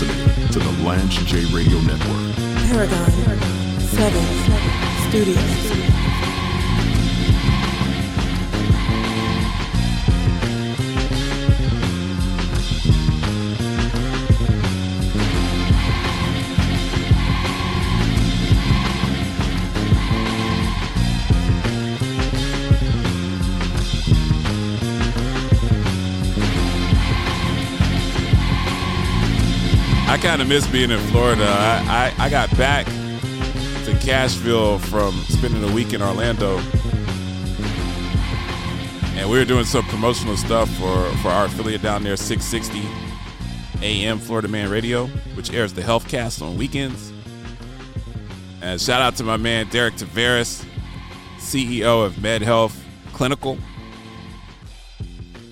listening to the Lance J Radio Network. Paragon 7 Studios. Kind of miss being in Florida. I, I, I got back to Cashville from spending a week in Orlando. And we were doing some promotional stuff for, for our affiliate down there, 660 AM Florida Man Radio, which airs the Healthcast on weekends. And shout out to my man Derek Tavares, CEO of Med Health Clinical.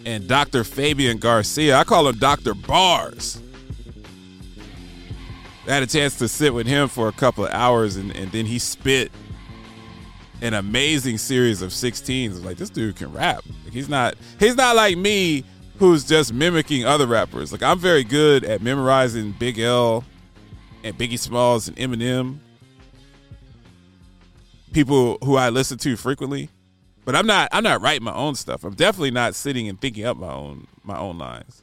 And Dr. Fabian Garcia. I call him Dr. Bars. I had a chance to sit with him for a couple of hours, and, and then he spit an amazing series of 16s. I was like, this dude can rap. Like, he's not he's not like me, who's just mimicking other rappers. Like I'm very good at memorizing Big L and Biggie Smalls and Eminem, people who I listen to frequently. But I'm not I'm not writing my own stuff. I'm definitely not sitting and thinking up my own my own lines.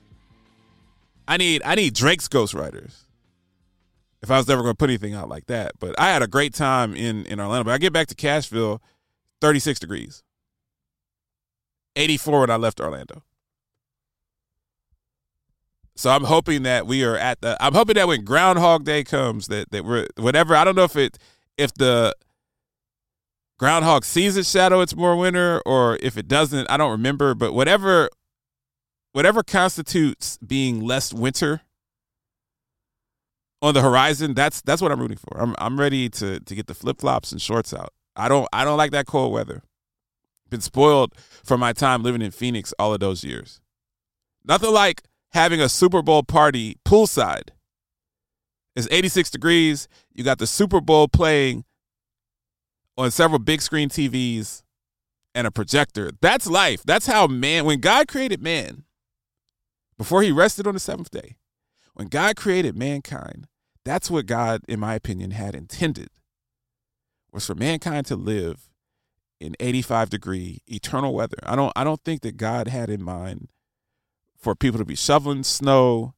I need I need Drake's ghostwriters if I was ever going to put anything out like that. But I had a great time in in Orlando. But I get back to Cashville, 36 degrees. 84 when I left Orlando. So I'm hoping that we are at the I'm hoping that when Groundhog Day comes that that we're whatever I don't know if it if the groundhog sees its shadow it's more winter or if it doesn't I don't remember but whatever whatever constitutes being less winter on the horizon, that's that's what I'm rooting for. I'm I'm ready to to get the flip flops and shorts out. I don't I don't like that cold weather. Been spoiled for my time living in Phoenix all of those years. Nothing like having a Super Bowl party poolside. It's 86 degrees. You got the Super Bowl playing on several big screen TVs and a projector. That's life. That's how man, when God created man, before he rested on the seventh day, when God created mankind, that's what God, in my opinion, had intended was for mankind to live in 85 degree eternal weather. I don't I don't think that God had in mind for people to be shoveling snow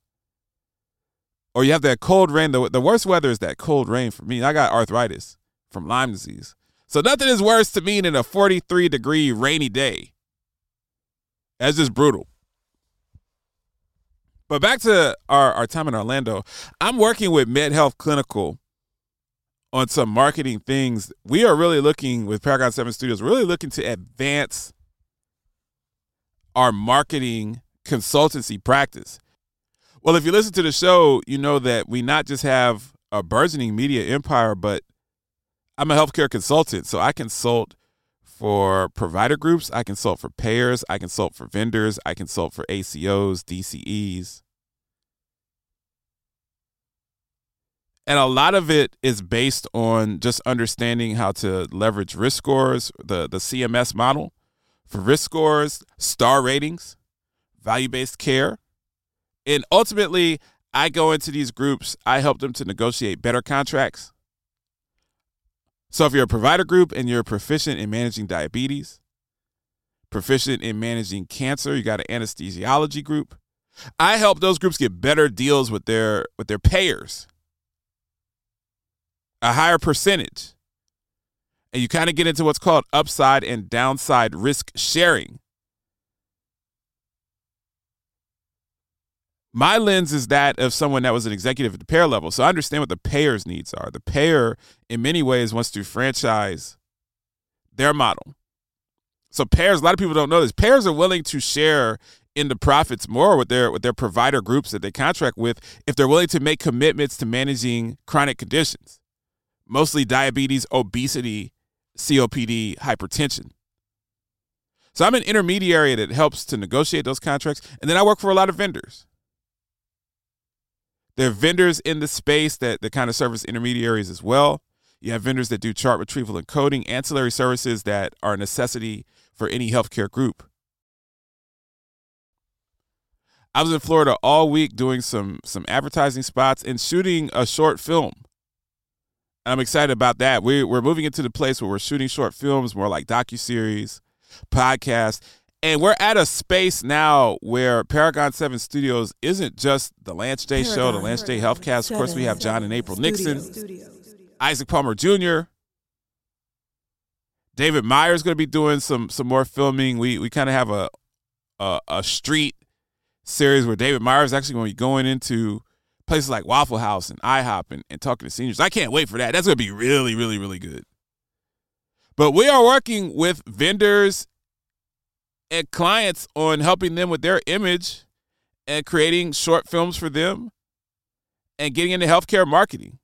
or you have that cold rain. The, the worst weather is that cold rain for me. I got arthritis from Lyme disease. So nothing is worse to me than a 43 degree rainy day. That's just brutal. But back to our, our time in Orlando, I'm working with Med Health Clinical on some marketing things. We are really looking with Paragon 7 Studios, really looking to advance our marketing consultancy practice. Well, if you listen to the show, you know that we not just have a burgeoning media empire, but I'm a healthcare consultant. So I consult for provider groups, I consult for payers, I consult for vendors, I consult for ACOs, DCEs. And a lot of it is based on just understanding how to leverage risk scores, the, the CMS model for risk scores, star ratings, value based care. And ultimately, I go into these groups, I help them to negotiate better contracts so if you're a provider group and you're proficient in managing diabetes, proficient in managing cancer, you got an anesthesiology group. I help those groups get better deals with their with their payers. A higher percentage. And you kind of get into what's called upside and downside risk sharing. My lens is that of someone that was an executive at the payer level. So I understand what the payer's needs are. The payer, in many ways, wants to franchise their model. So payers, a lot of people don't know this. Payers are willing to share in the profits more with their with their provider groups that they contract with if they're willing to make commitments to managing chronic conditions, mostly diabetes, obesity, COPD, hypertension. So I'm an intermediary that helps to negotiate those contracts, and then I work for a lot of vendors. There are vendors in the space that, that kind of service intermediaries as well. You have vendors that do chart retrieval and coding, ancillary services that are a necessity for any healthcare group. I was in Florida all week doing some some advertising spots and shooting a short film. And I'm excited about that. We, we're moving into the place where we're shooting short films, more like docuseries, podcasts, and we're at a space now where Paragon 7 Studios isn't just the Lance J Show, the Lance J Healthcast. Of course, we have John and April Nixon, Isaac Palmer Jr., David Meyer's going to be doing some some more filming. We we kind of have a, a a street series where David Meyer is actually going to be going into places like Waffle House and IHOP and, and talking to seniors. I can't wait for that. That's going to be really, really, really good. But we are working with vendors and clients on helping them with their image and creating short films for them and getting into healthcare marketing.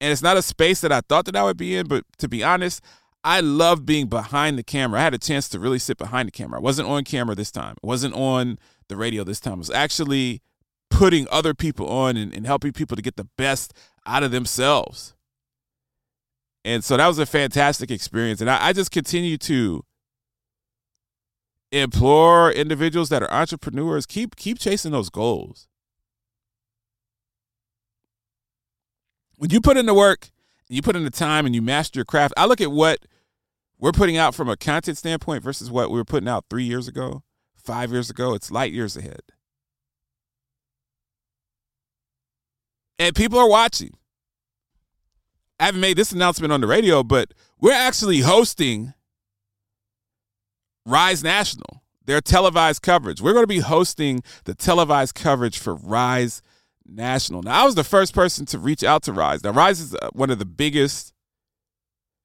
And it's not a space that I thought that I would be in, but to be honest, I love being behind the camera. I had a chance to really sit behind the camera. I wasn't on camera this time. I wasn't on the radio this time. I was actually putting other people on and, and helping people to get the best out of themselves. And so that was a fantastic experience. And I, I just continue to implore individuals that are entrepreneurs keep keep chasing those goals. When you put in the work, you put in the time and you master your craft, I look at what we're putting out from a content standpoint versus what we were putting out three years ago, five years ago. It's light years ahead. And people are watching. I haven't made this announcement on the radio, but we're actually hosting Rise National, their televised coverage. We're going to be hosting the televised coverage for Rise National. Now, I was the first person to reach out to Rise. Now, Rise is uh, one of the biggest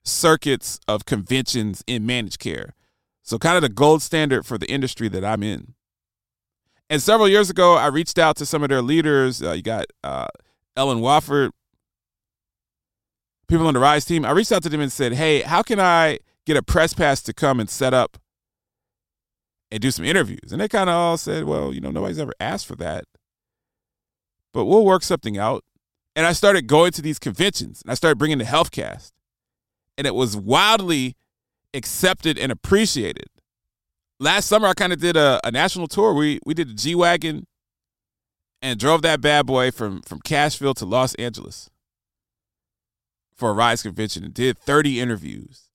circuits of conventions in managed care. So, kind of the gold standard for the industry that I'm in. And several years ago, I reached out to some of their leaders. Uh, you got uh, Ellen Wofford, people on the Rise team. I reached out to them and said, hey, how can I get a press pass to come and set up and do some interviews? And they kind of all said, well, you know, nobody's ever asked for that, but we'll work something out. And I started going to these conventions and I started bringing the Healthcast. And it was wildly accepted and appreciated. Last summer, I kind of did a, a national tour. We we did the G wagon and drove that bad boy from from Cashville to Los Angeles for a Rise convention and did 30 interviews.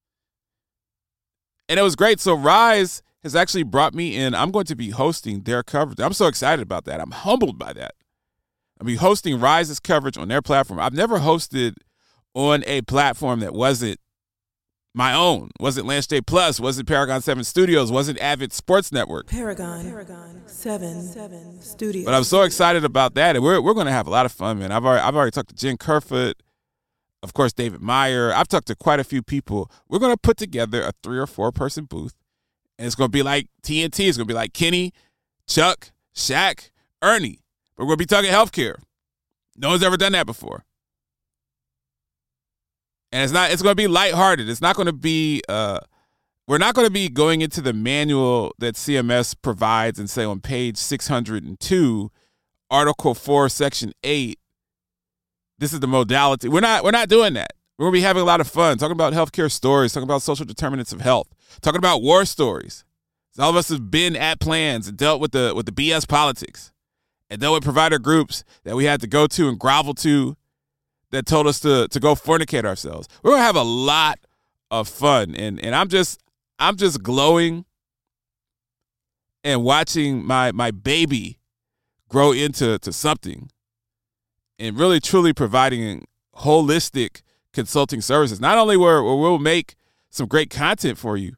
And it was great. So Rise has actually brought me in. I'm going to be hosting their coverage. I'm so excited about that. I'm humbled by that. I'll be hosting Rise's coverage on their platform. I've never hosted on a platform that wasn't my own. Wasn't Lance J Plus, wasn't Paragon 7 Studios, wasn't Avid Sports Network. Paragon, Paragon 7, 7 Studios. But I'm so excited about that. And we're, we're going to have a lot of fun, man. I've already, I've already talked to Jen Kerfoot, of course, David Meyer. I've talked to quite a few people. We're going to put together a three or four person booth. And it's going to be like TNT. It's going to be like Kenny, Chuck, Shaq, Ernie. But we're going to be talking healthcare. No one's ever done that before and it's not it's going to be lighthearted. It's not going to be uh we're not going to be going into the manual that CMS provides and say on page 602 article 4 section 8 this is the modality. We're not we're not doing that. We're going to be having a lot of fun talking about healthcare stories, talking about social determinants of health, talking about war stories. All of us have been at plans and dealt with the with the BS politics and dealt with provider groups that we had to go to and grovel to that told us to to go fornicate ourselves. We're gonna have a lot of fun, and and I'm just I'm just glowing and watching my my baby grow into to something, and really truly providing holistic consulting services. Not only where, where we'll make some great content for you,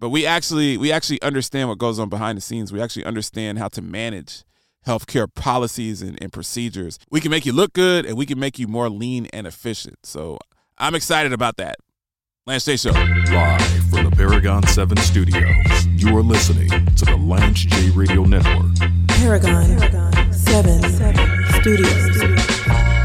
but we actually we actually understand what goes on behind the scenes. We actually understand how to manage healthcare policies and, and procedures. We can make you look good and we can make you more lean and efficient. So I'm excited about that. Lance J Show. Live from the Paragon 7 studios, you are listening to the Lance J Radio Network. Paragon, Paragon 7, 7 Studios.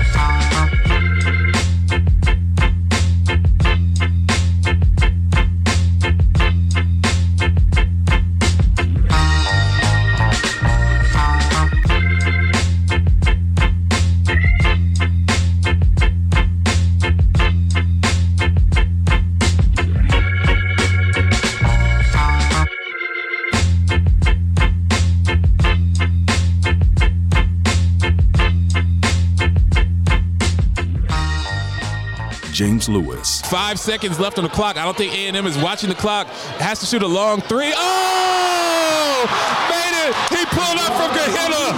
James Lewis. Five seconds left on the clock. I don't think A&M is watching the clock. Has to shoot a long three. Oh! Made it! He pulled up from Gehenna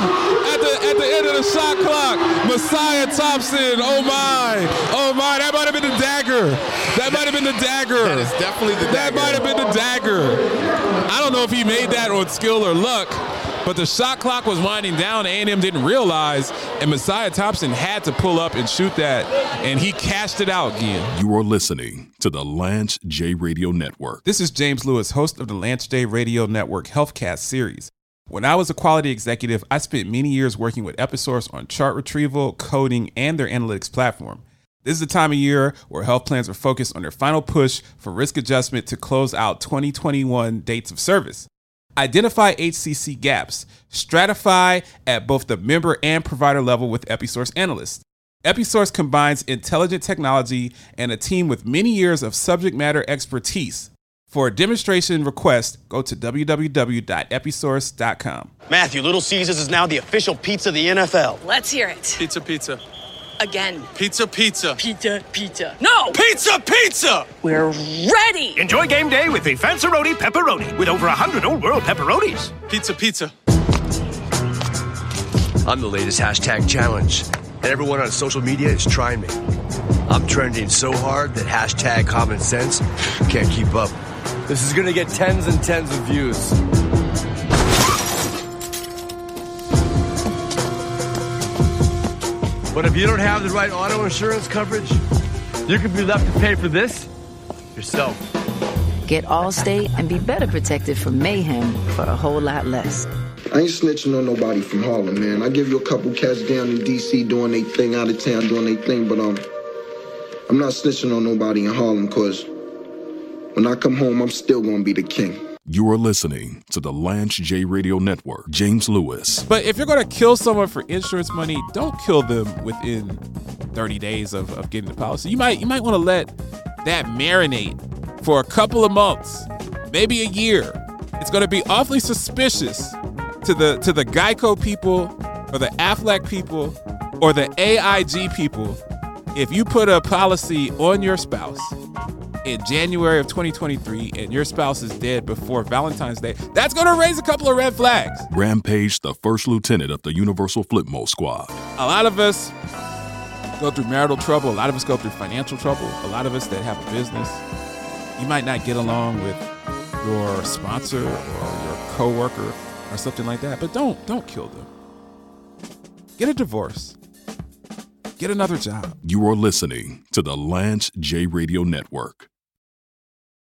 at the at the end of the shot clock. Messiah Thompson. Oh my! Oh my! That might have been the dagger. That might have been the dagger. That is definitely the dagger. That might have been the dagger. I don't know if he made that on skill or luck, but the shot clock was winding down. A&M didn't realize, and Messiah Thompson had to pull up and shoot that, and he cashed it out again. You are listening to the Lance J Radio Network. This is James Lewis, host of the Lance J Radio Network HealthCast series. When I was a quality executive, I spent many years working with Episource on chart retrieval, coding, and their analytics platform. This is the time of year where health plans are focused on their final push for risk adjustment to close out 2021 dates of service. Identify HCC gaps, stratify at both the member and provider level with Episource analysts. Episource combines intelligent technology and a team with many years of subject matter expertise. For a demonstration request, go to www.episource.com. Matthew, Little Caesars is now the official pizza of the NFL. Let's hear it. Pizza, pizza. Again. Pizza, pizza. Pizza, pizza. No! Pizza, pizza! We're ready! Enjoy game day with the Fanceroni Pepperoni with over 100 old world pepperonis. Pizza, pizza. I'm the latest hashtag challenge, and everyone on social media is trying me. I'm trending so hard that hashtag common sense can't keep up. This is gonna get tens and tens of views. But if you don't have the right auto insurance coverage, you could be left to pay for this yourself. Get Allstate and be better protected from mayhem for a whole lot less. I ain't snitching on nobody from Harlem, man. I give you a couple cats down in D.C. doing their thing, out of town doing their thing, but um, I'm not snitching on nobody in Harlem, cause when I come home, I'm still gonna be the king. You are listening to the Lance J Radio Network. James Lewis. But if you're going to kill someone for insurance money, don't kill them within 30 days of, of getting the policy. You might you might want to let that marinate for a couple of months, maybe a year. It's going to be awfully suspicious to the to the Geico people or the Aflac people or the AIG people if you put a policy on your spouse in January of 2023 and your spouse is dead before Valentine's Day, that's going to raise a couple of red flags. Rampage, the first lieutenant of the Universal Flipmode Squad. A lot of us go through marital trouble, a lot of us go through financial trouble, a lot of us that have a business. You might not get along with your sponsor or your coworker or something like that, but don't don't kill them. Get a divorce. Get another job. You are listening to the Lance J Radio Network.